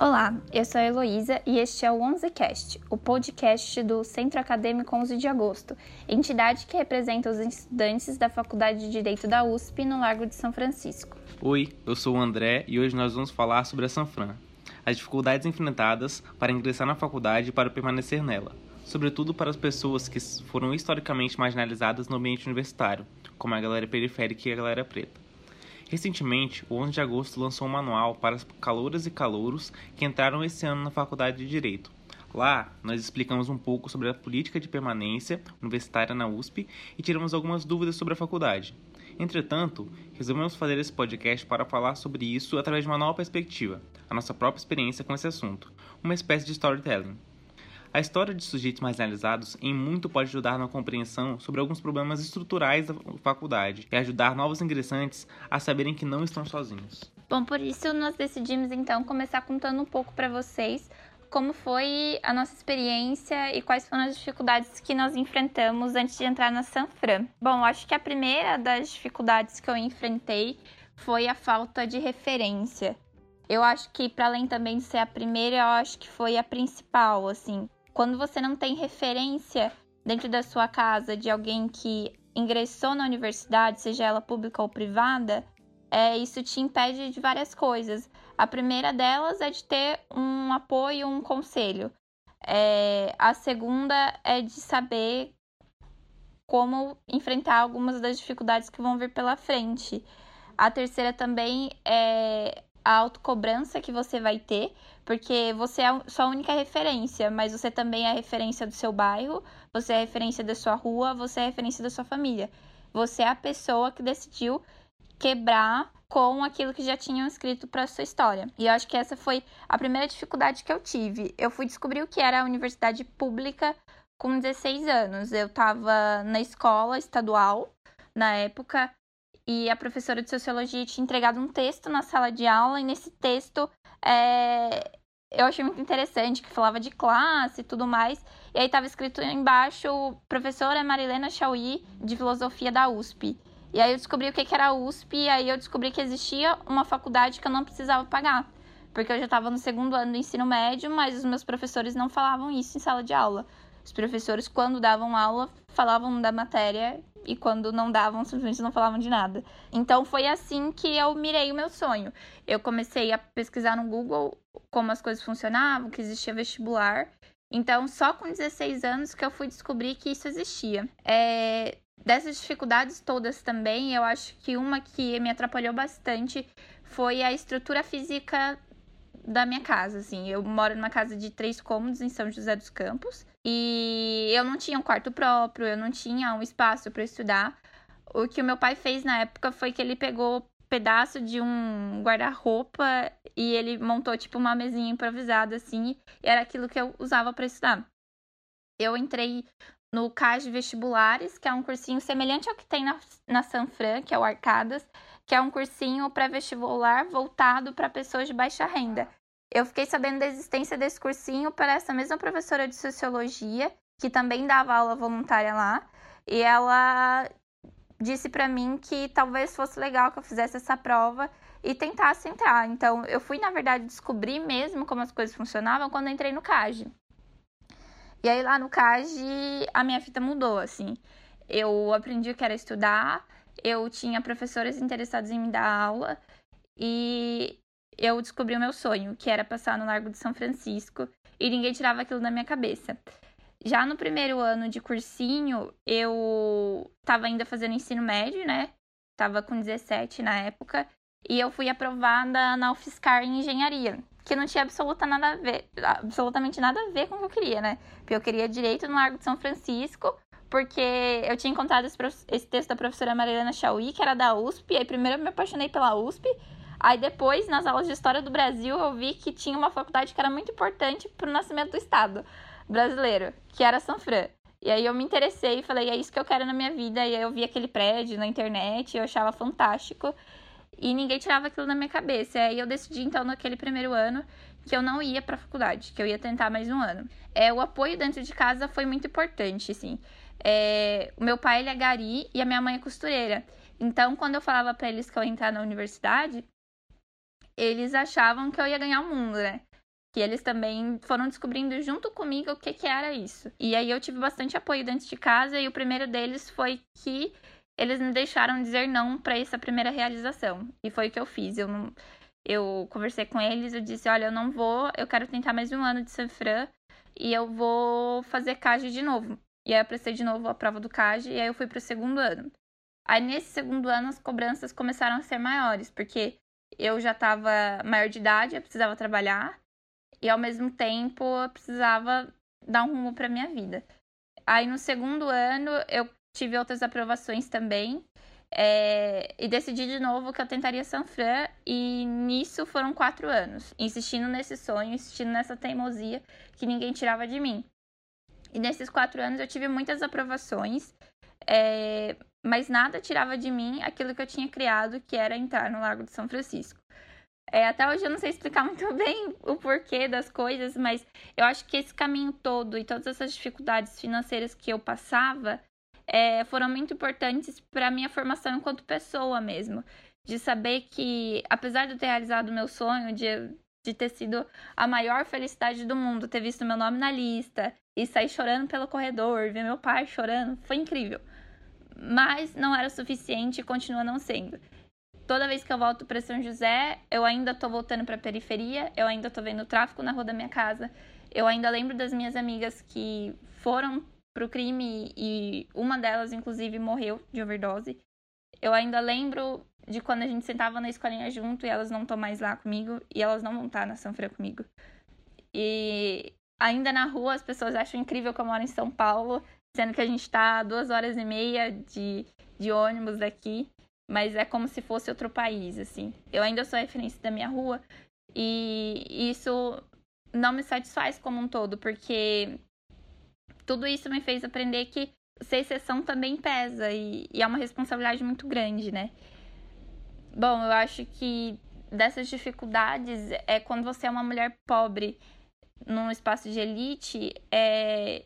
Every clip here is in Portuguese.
Olá, eu sou a Heloísa e este é o 11cast, o podcast do Centro Acadêmico 11 de Agosto, entidade que representa os estudantes da Faculdade de Direito da USP no Largo de São Francisco. Oi, eu sou o André e hoje nós vamos falar sobre a Sanfran, as dificuldades enfrentadas para ingressar na faculdade e para permanecer nela, sobretudo para as pessoas que foram historicamente marginalizadas no ambiente universitário, como a galera periférica e a galera preta. Recentemente, o 11 de agosto lançou um manual para as calouras e calouros que entraram esse ano na Faculdade de Direito. Lá, nós explicamos um pouco sobre a política de permanência universitária na USP e tiramos algumas dúvidas sobre a faculdade. Entretanto, resolvemos fazer esse podcast para falar sobre isso através de uma nova perspectiva, a nossa própria experiência com esse assunto, uma espécie de storytelling. A história de sujeitos marginalizados em muito pode ajudar na compreensão sobre alguns problemas estruturais da faculdade e ajudar novos ingressantes a saberem que não estão sozinhos. Bom, por isso nós decidimos então começar contando um pouco para vocês como foi a nossa experiência e quais foram as dificuldades que nós enfrentamos antes de entrar na Sanfran. Bom, acho que a primeira das dificuldades que eu enfrentei foi a falta de referência. Eu acho que, para além também de ser a primeira, eu acho que foi a principal, assim. Quando você não tem referência dentro da sua casa de alguém que ingressou na universidade, seja ela pública ou privada, é, isso te impede de várias coisas. A primeira delas é de ter um apoio, um conselho. É, a segunda é de saber como enfrentar algumas das dificuldades que vão vir pela frente. A terceira também é a autocobrança que você vai ter, porque você é sua única referência, mas você também é a referência do seu bairro, você é a referência da sua rua, você é a referência da sua família. Você é a pessoa que decidiu quebrar com aquilo que já tinham escrito para sua história. E eu acho que essa foi a primeira dificuldade que eu tive. Eu fui descobrir o que era a universidade pública com 16 anos. Eu estava na escola estadual na época e a professora de sociologia tinha entregado um texto na sala de aula, e nesse texto é, eu achei muito interessante, que falava de classe e tudo mais. E aí estava escrito embaixo, professora Marilena Chauí, de filosofia da USP. E aí eu descobri o que, que era a USP, e aí eu descobri que existia uma faculdade que eu não precisava pagar. Porque eu já estava no segundo ano do ensino médio, mas os meus professores não falavam isso em sala de aula. Os professores, quando davam aula, falavam da matéria e quando não davam, simplesmente não falavam de nada. Então foi assim que eu mirei o meu sonho. Eu comecei a pesquisar no Google como as coisas funcionavam, que existia vestibular. Então, só com 16 anos que eu fui descobrir que isso existia. É, dessas dificuldades todas também, eu acho que uma que me atrapalhou bastante foi a estrutura física da minha casa, assim. Eu moro numa casa de três cômodos em São José dos Campos. E eu não tinha um quarto próprio, eu não tinha um espaço para estudar. O que o meu pai fez na época foi que ele pegou pedaço de um guarda-roupa e ele montou tipo uma mesinha improvisada assim, e era aquilo que eu usava para estudar. Eu entrei no CAS de vestibulares, que é um cursinho semelhante ao que tem na, na Sanfran, que é o Arcadas, que é um cursinho pré-vestibular voltado para pessoas de baixa renda. Eu fiquei sabendo da existência desse cursinho para essa mesma professora de sociologia, que também dava aula voluntária lá, e ela disse para mim que talvez fosse legal que eu fizesse essa prova e tentasse entrar. Então, eu fui, na verdade, descobrir mesmo como as coisas funcionavam quando entrei no CAGE. E aí, lá no CAGE, a minha fita mudou, assim. Eu aprendi o que era estudar, eu tinha professores interessados em me dar aula, e eu descobri o meu sonho, que era passar no Largo de São Francisco, e ninguém tirava aquilo da minha cabeça. Já no primeiro ano de cursinho, eu estava ainda fazendo ensino médio, né? Tava com 17 na época, e eu fui aprovada na UFSCar em engenharia, que não tinha absoluta nada ver, absolutamente nada a ver com o que eu queria, né? Porque eu queria direito no Largo de São Francisco, porque eu tinha encontrado esse, esse texto da professora Marilena Chauí, que era da USP, aí primeiro eu me apaixonei pela USP, Aí depois, nas aulas de História do Brasil, eu vi que tinha uma faculdade que era muito importante para o nascimento do Estado brasileiro, que era São Fran. E aí eu me interessei e falei, é isso que eu quero na minha vida. E aí eu vi aquele prédio na internet, eu achava fantástico. E ninguém tirava aquilo da minha cabeça. E aí eu decidi, então, naquele primeiro ano, que eu não ia para a faculdade, que eu ia tentar mais um ano. É, o apoio dentro de casa foi muito importante, assim. É, o meu pai, ele é gari e a minha mãe é costureira. Então, quando eu falava para eles que eu ia entrar na universidade, eles achavam que eu ia ganhar o mundo, né? que eles também foram descobrindo junto comigo o que, que era isso. E aí eu tive bastante apoio dentro de casa e o primeiro deles foi que eles me deixaram dizer não para essa primeira realização. E foi o que eu fiz. Eu não eu conversei com eles, eu disse, olha, eu não vou, eu quero tentar mais um ano de Sanfran e eu vou fazer CAGE de novo. E aí eu prestei de novo a prova do CAGE e aí eu fui pro segundo ano. Aí nesse segundo ano as cobranças começaram a ser maiores, porque eu já estava maior de idade, eu precisava trabalhar e ao mesmo tempo eu precisava dar um rumo para minha vida. Aí no segundo ano eu tive outras aprovações também é, e decidi de novo que eu tentaria Sanfran e nisso foram quatro anos, insistindo nesse sonho, insistindo nessa teimosia que ninguém tirava de mim. E nesses quatro anos eu tive muitas aprovações, é, mas nada tirava de mim aquilo que eu tinha criado, que era entrar no Lago de São Francisco. É, até hoje eu não sei explicar muito bem o porquê das coisas, mas eu acho que esse caminho todo e todas essas dificuldades financeiras que eu passava é, foram muito importantes para minha formação enquanto pessoa mesmo. De saber que, apesar de eu ter realizado o meu sonho, de, de ter sido a maior felicidade do mundo, ter visto meu nome na lista e sair chorando pelo corredor, ver meu pai chorando, foi incrível mas não era suficiente e continua não sendo. Toda vez que eu volto para São José, eu ainda tô voltando para a periferia, eu ainda tô vendo tráfico na rua da minha casa, eu ainda lembro das minhas amigas que foram pro crime e uma delas, inclusive, morreu de overdose. Eu ainda lembro de quando a gente sentava na escolinha junto e elas não estão mais lá comigo e elas não vão estar na São Fran comigo. E ainda na rua as pessoas acham incrível que eu moro em São Paulo sendo que a gente está duas horas e meia de, de ônibus daqui, mas é como se fosse outro país, assim. Eu ainda sou referência da minha rua e isso não me satisfaz como um todo, porque tudo isso me fez aprender que ser exceção também pesa e, e é uma responsabilidade muito grande, né? Bom, eu acho que dessas dificuldades é quando você é uma mulher pobre num espaço de elite, é,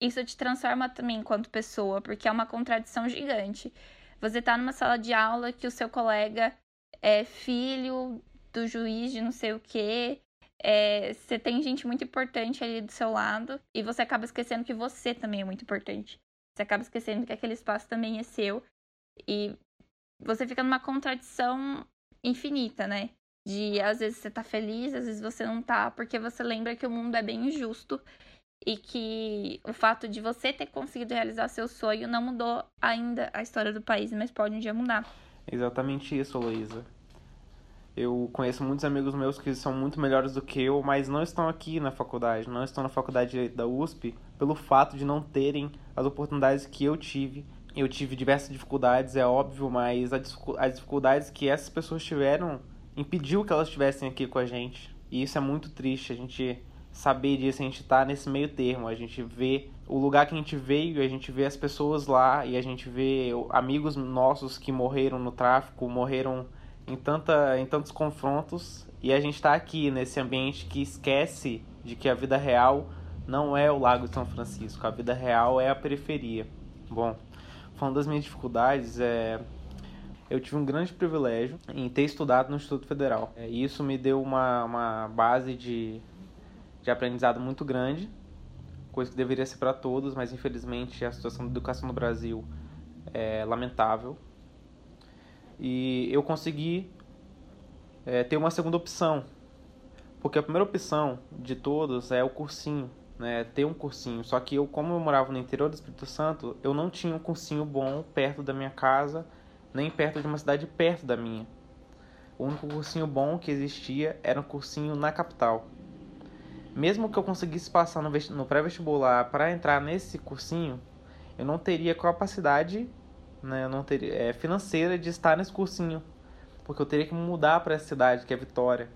isso te transforma também enquanto pessoa, porque é uma contradição gigante. Você tá numa sala de aula que o seu colega é filho do juiz de não sei o quê, é, você tem gente muito importante ali do seu lado e você acaba esquecendo que você também é muito importante. Você acaba esquecendo que aquele espaço também é seu e você fica numa contradição infinita, né? De às vezes você tá feliz, às vezes você não tá, porque você lembra que o mundo é bem injusto e que o fato de você ter conseguido realizar seu sonho não mudou ainda a história do país, mas pode um dia mudar. Exatamente isso, Luísa. Eu conheço muitos amigos meus que são muito melhores do que eu, mas não estão aqui na faculdade, não estão na faculdade da USP, pelo fato de não terem as oportunidades que eu tive. Eu tive diversas dificuldades, é óbvio, mas as dificuldades que essas pessoas tiveram impediu que elas estivessem aqui com a gente. E isso é muito triste. A gente saber disso, a gente tá nesse meio termo, a gente vê o lugar que a gente veio, a gente vê as pessoas lá e a gente vê amigos nossos que morreram no tráfico, morreram em, tanta, em tantos confrontos e a gente está aqui nesse ambiente que esquece de que a vida real não é o Lago de São Francisco, a vida real é a periferia. Bom, falando das minhas dificuldades, é, eu tive um grande privilégio em ter estudado no Instituto Federal. É, isso me deu uma, uma base de de aprendizado muito grande, coisa que deveria ser para todos, mas infelizmente a situação da educação no Brasil é lamentável. E eu consegui é, ter uma segunda opção, porque a primeira opção de todos é o cursinho, né, ter um cursinho. Só que eu, como eu morava no interior do Espírito Santo, eu não tinha um cursinho bom perto da minha casa, nem perto de uma cidade perto da minha. O único cursinho bom que existia era um cursinho na capital mesmo que eu conseguisse passar no, no pré-vestibular para entrar nesse cursinho, eu não teria capacidade né, não teria, é, financeira de estar nesse cursinho. Porque eu teria que mudar para essa cidade, que é Vitória.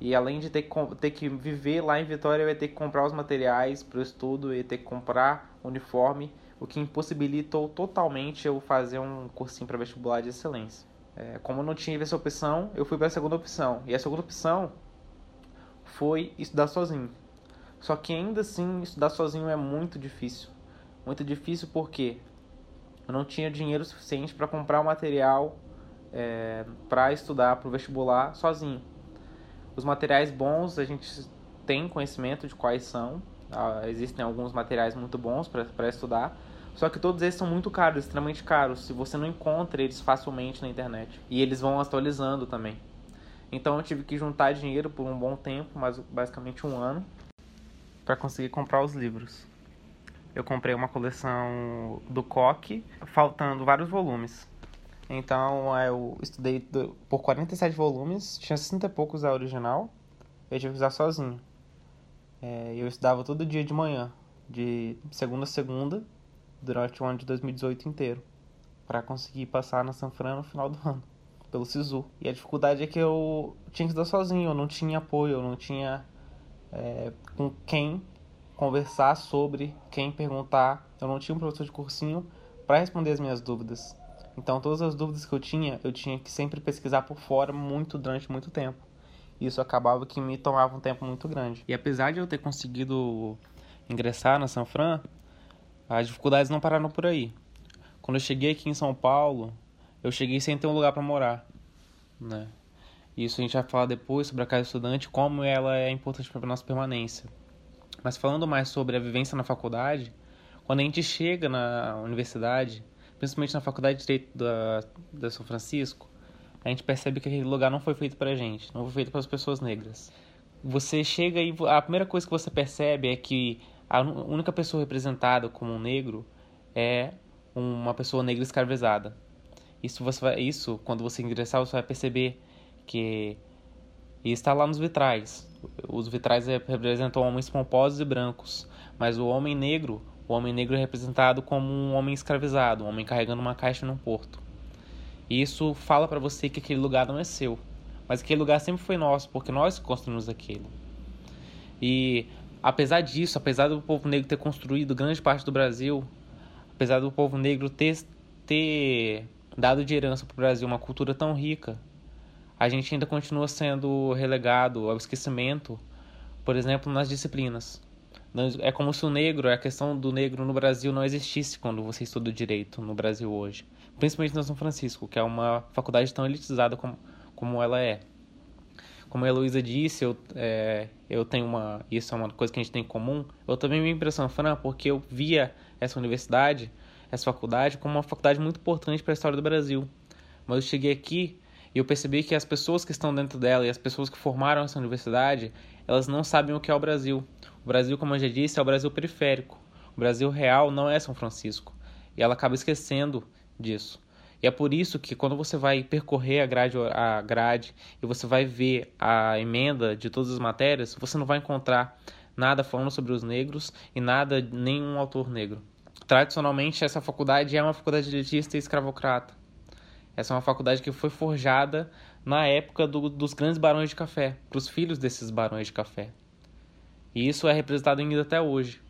E além de ter que, ter que viver lá em Vitória, ia ter que comprar os materiais para o estudo, ia ter que comprar uniforme, o que impossibilitou totalmente eu fazer um cursinho para vestibular de excelência. É, como eu não tinha essa opção, eu fui para a segunda opção. E a segunda opção foi estudar sozinho. Só que ainda assim, estudar sozinho é muito difícil. Muito difícil porque eu não tinha dinheiro suficiente para comprar o material é, para estudar para o vestibular sozinho. Os materiais bons a gente tem conhecimento de quais são. Uh, existem alguns materiais muito bons para estudar. Só que todos eles são muito caros, extremamente caros. Se você não encontra eles facilmente na internet. E eles vão atualizando também. Então eu tive que juntar dinheiro por um bom tempo, mas basicamente um ano, para conseguir comprar os livros. Eu comprei uma coleção do Coque, faltando vários volumes. Então eu estudei por 47 volumes, tinha 60 e poucos a original, eu tive que usar sozinho. É, eu estudava todo dia de manhã, de segunda a segunda, durante o ano de 2018 inteiro, para conseguir passar na San Fran no final do ano, pelo SISU. E a dificuldade é que eu tinha que estudar sozinho, eu não tinha apoio, eu não tinha é, com quem conversar sobre, quem perguntar, eu não tinha um professor de cursinho para responder as minhas dúvidas. Então, todas as dúvidas que eu tinha, eu tinha que sempre pesquisar por fora muito durante muito tempo. Isso acabava que me tomava um tempo muito grande. E apesar de eu ter conseguido ingressar na San Fran, as dificuldades não pararam por aí. Quando eu cheguei aqui em São Paulo, eu cheguei sem ter um lugar para morar, né? Isso a gente vai falar depois sobre a casa estudante, como ela é importante para nossa permanência. Mas falando mais sobre a vivência na faculdade, quando a gente chega na universidade, principalmente na Faculdade de Direito da, da São Francisco, a gente percebe que aquele lugar não foi feito para a gente, não foi feito para as pessoas negras. Você chega e a primeira coisa que você percebe é que a única pessoa representada como um negro é uma pessoa negra escravizada. Isso você vai, isso quando você ingressar você vai perceber que está lá nos vitrais. Os vitrais representam homens pomposos e brancos, mas o homem negro o homem negro é representado como um homem escravizado, um homem carregando uma caixa num porto. E isso fala para você que aquele lugar não é seu, mas aquele lugar sempre foi nosso, porque nós construímos aquilo. E apesar disso, apesar do povo negro ter construído grande parte do Brasil, apesar do povo negro ter, ter dado de herança para o Brasil uma cultura tão rica, a gente ainda continua sendo relegado ao esquecimento, por exemplo, nas disciplinas. É como se o negro, a questão do negro no Brasil não existisse quando você estuda direito no Brasil hoje. Principalmente na São Francisco, que é uma faculdade tão elitizada como, como ela é. Como a Heloísa disse, eu, é, eu tenho uma. Isso é uma coisa que a gente tem em comum. Eu também me impressiono, porque eu via essa universidade, essa faculdade, como uma faculdade muito importante para a história do Brasil. Mas eu cheguei aqui e eu percebi que as pessoas que estão dentro dela e as pessoas que formaram essa universidade, elas não sabem o que é o Brasil. O Brasil, como eu já disse, é o Brasil periférico. O Brasil real não é São Francisco. E ela acaba esquecendo disso. E é por isso que quando você vai percorrer a grade, a grade e você vai ver a emenda de todas as matérias, você não vai encontrar nada falando sobre os negros e nada, nenhum autor negro. Tradicionalmente, essa faculdade é uma faculdade elitista e escravocrata. Essa é uma faculdade que foi forjada na época do, dos grandes barões de café, para os filhos desses barões de café. E isso é representado ainda até hoje.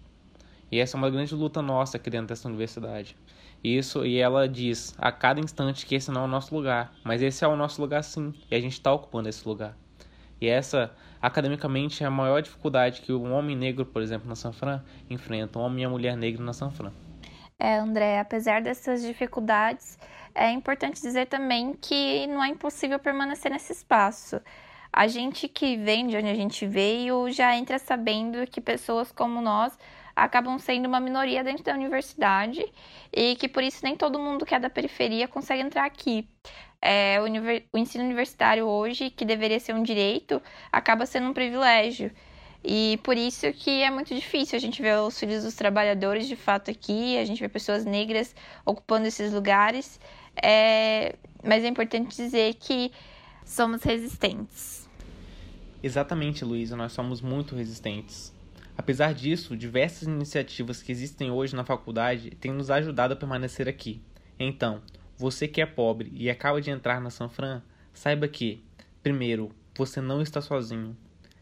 E essa é uma grande luta nossa aqui dentro dessa universidade. Isso, e ela diz a cada instante que esse não é o nosso lugar, mas esse é o nosso lugar sim, e a gente está ocupando esse lugar. E essa, academicamente, é a maior dificuldade que um homem negro, por exemplo, na San Fran, enfrenta, um homem e uma mulher negra na San Fran. É, André, apesar dessas dificuldades, é importante dizer também que não é impossível permanecer nesse espaço. A gente que vem de onde a gente veio já entra sabendo que pessoas como nós acabam sendo uma minoria dentro da universidade e que por isso nem todo mundo que é da periferia consegue entrar aqui. É, o, o ensino universitário hoje, que deveria ser um direito, acaba sendo um privilégio. E por isso que é muito difícil a gente ver os filhos dos trabalhadores de fato aqui, a gente vê pessoas negras ocupando esses lugares. É... Mas é importante dizer que somos resistentes. Exatamente, Luísa, nós somos muito resistentes. Apesar disso, diversas iniciativas que existem hoje na faculdade têm nos ajudado a permanecer aqui. Então, você que é pobre e acaba de entrar na Sanfran, saiba que, primeiro, você não está sozinho.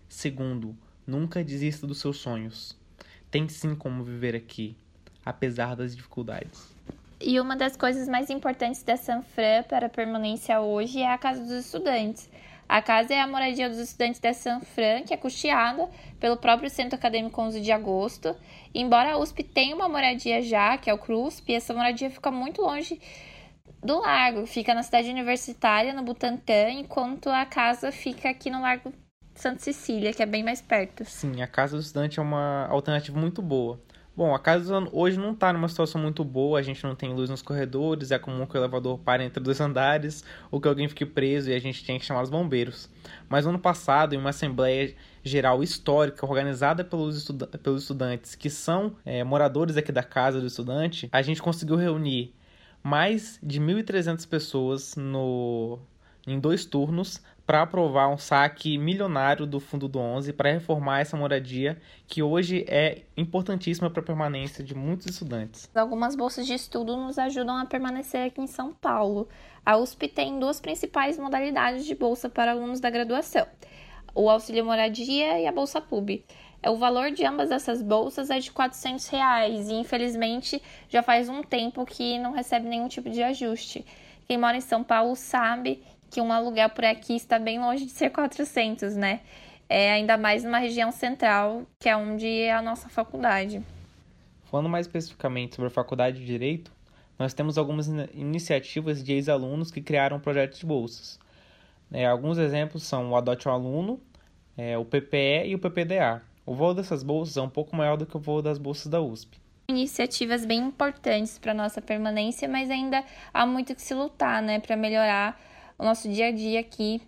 Segundo, Nunca desista dos seus sonhos. Tem sim como viver aqui, apesar das dificuldades. E uma das coisas mais importantes da Sanfran para a permanência hoje é a Casa dos Estudantes. A casa é a moradia dos estudantes da Sanfran, que é custeada pelo próprio Centro Acadêmico 11 de Agosto. embora a USP tenha uma moradia já, que é o CRUSP, essa moradia fica muito longe do largo, fica na cidade universitária, no Butantã, enquanto a casa fica aqui no Largo Santa Cecília, que é bem mais perto. Sim, a casa do estudante é uma alternativa muito boa. Bom, a casa hoje não está numa situação muito boa, a gente não tem luz nos corredores, é comum que o elevador pare entre dois andares, ou que alguém fique preso e a gente tenha que chamar os bombeiros. Mas ano passado, em uma assembleia geral histórica organizada pelos, estuda pelos estudantes que são é, moradores aqui da casa do estudante, a gente conseguiu reunir mais de 1.300 pessoas no, em dois turnos para aprovar um saque milionário do Fundo do 11 para reformar essa moradia que hoje é importantíssima para a permanência de muitos estudantes. Algumas bolsas de estudo nos ajudam a permanecer aqui em São Paulo. A USP tem duas principais modalidades de bolsa para alunos da graduação: o auxílio moradia e a bolsa PUB. O valor de ambas essas bolsas é de 400 reais e infelizmente já faz um tempo que não recebe nenhum tipo de ajuste. Quem mora em São Paulo sabe que um aluguel por aqui está bem longe de ser 400, né? É ainda mais numa região central, que é onde é a nossa faculdade. Falando mais especificamente sobre a Faculdade de Direito, nós temos algumas iniciativas de ex-alunos que criaram projetos de bolsas. É, alguns exemplos são o Adote um Aluno, é, o PPE e o PPDA. O voo dessas bolsas é um pouco maior do que o voo das bolsas da USP. Iniciativas bem importantes para nossa permanência, mas ainda há muito que se lutar, né, para melhorar o nosso dia a dia aqui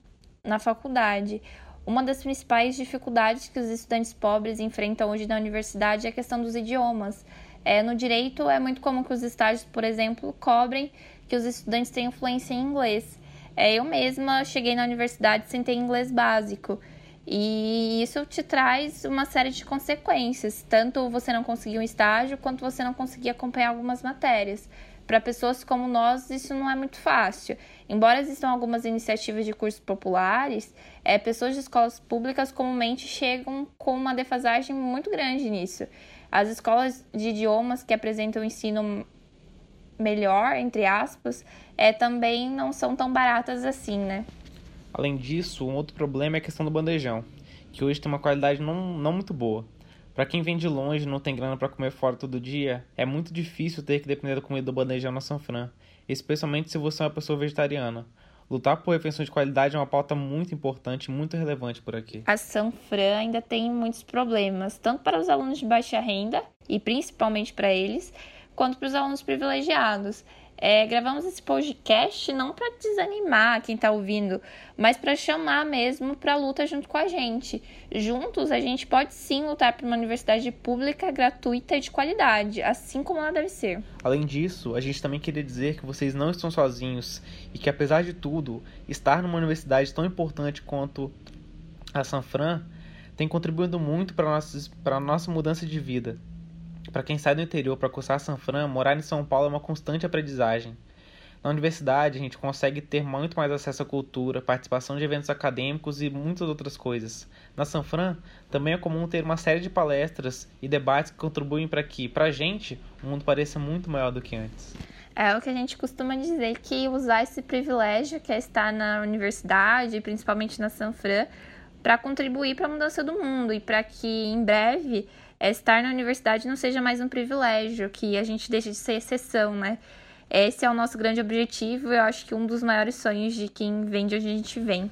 na faculdade. Uma das principais dificuldades que os estudantes pobres enfrentam hoje na universidade é a questão dos idiomas. É, no direito, é muito comum que os estágios, por exemplo, cobrem que os estudantes tenham fluência em inglês. É, eu mesma cheguei na universidade sem ter inglês básico. E isso te traz uma série de consequências. Tanto você não conseguir um estágio, quanto você não conseguir acompanhar algumas matérias. Para pessoas como nós, isso não é muito fácil. Embora existam algumas iniciativas de cursos populares, é, pessoas de escolas públicas comumente chegam com uma defasagem muito grande nisso. As escolas de idiomas que apresentam ensino melhor, entre aspas, é, também não são tão baratas assim, né? Além disso, um outro problema é a questão do bandejão, que hoje tem uma qualidade não, não muito boa. Para quem vem de longe e não tem grana para comer fora todo dia, é muito difícil ter que depender da comida do bandejão na São especialmente se você é uma pessoa vegetariana. Lutar por refeições de qualidade é uma pauta muito importante muito relevante por aqui. A São Fran ainda tem muitos problemas, tanto para os alunos de baixa renda, e principalmente para eles, quanto para os alunos privilegiados. É, gravamos esse podcast não para desanimar quem está ouvindo, mas para chamar mesmo para luta junto com a gente. Juntos, a gente pode sim lutar por uma universidade pública, gratuita e de qualidade, assim como ela deve ser. Além disso, a gente também queria dizer que vocês não estão sozinhos e que, apesar de tudo, estar numa universidade tão importante quanto a Sanfran tem contribuído muito para a nossa mudança de vida. Para quem sai do interior para cursar São Fran, morar em São Paulo é uma constante aprendizagem. Na universidade, a gente consegue ter muito mais acesso à cultura, participação de eventos acadêmicos e muitas outras coisas. Na Sanfran, também é comum ter uma série de palestras e debates que contribuem para que, para a gente, o mundo pareça muito maior do que antes. É o que a gente costuma dizer que usar esse privilégio que é estar na universidade, principalmente na Sanfran, para contribuir para a mudança do mundo e para que em breve é, estar na universidade não seja mais um privilégio, que a gente deixe de ser exceção, né? Esse é o nosso grande objetivo, eu acho que um dos maiores sonhos de quem vem de onde a gente vem.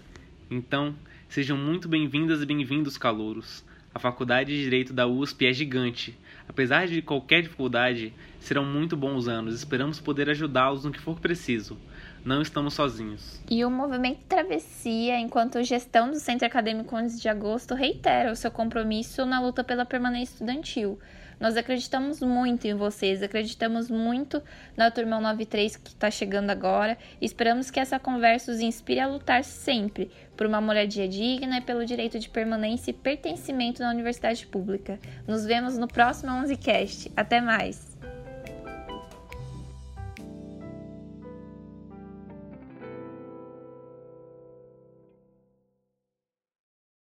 Então, sejam muito bem-vindas e bem-vindos, calouros. A Faculdade de Direito da USP é gigante. Apesar de qualquer dificuldade, serão muito bons anos. Esperamos poder ajudá-los no que for preciso não estamos sozinhos. E o movimento Travessia, enquanto gestão do Centro Acadêmico 11 de Agosto, reitera o seu compromisso na luta pela permanência estudantil. Nós acreditamos muito em vocês, acreditamos muito na Turma 93 que está chegando agora esperamos que essa conversa os inspire a lutar sempre por uma moradia digna e pelo direito de permanência e pertencimento na universidade pública. Nos vemos no próximo 11cast. Até mais!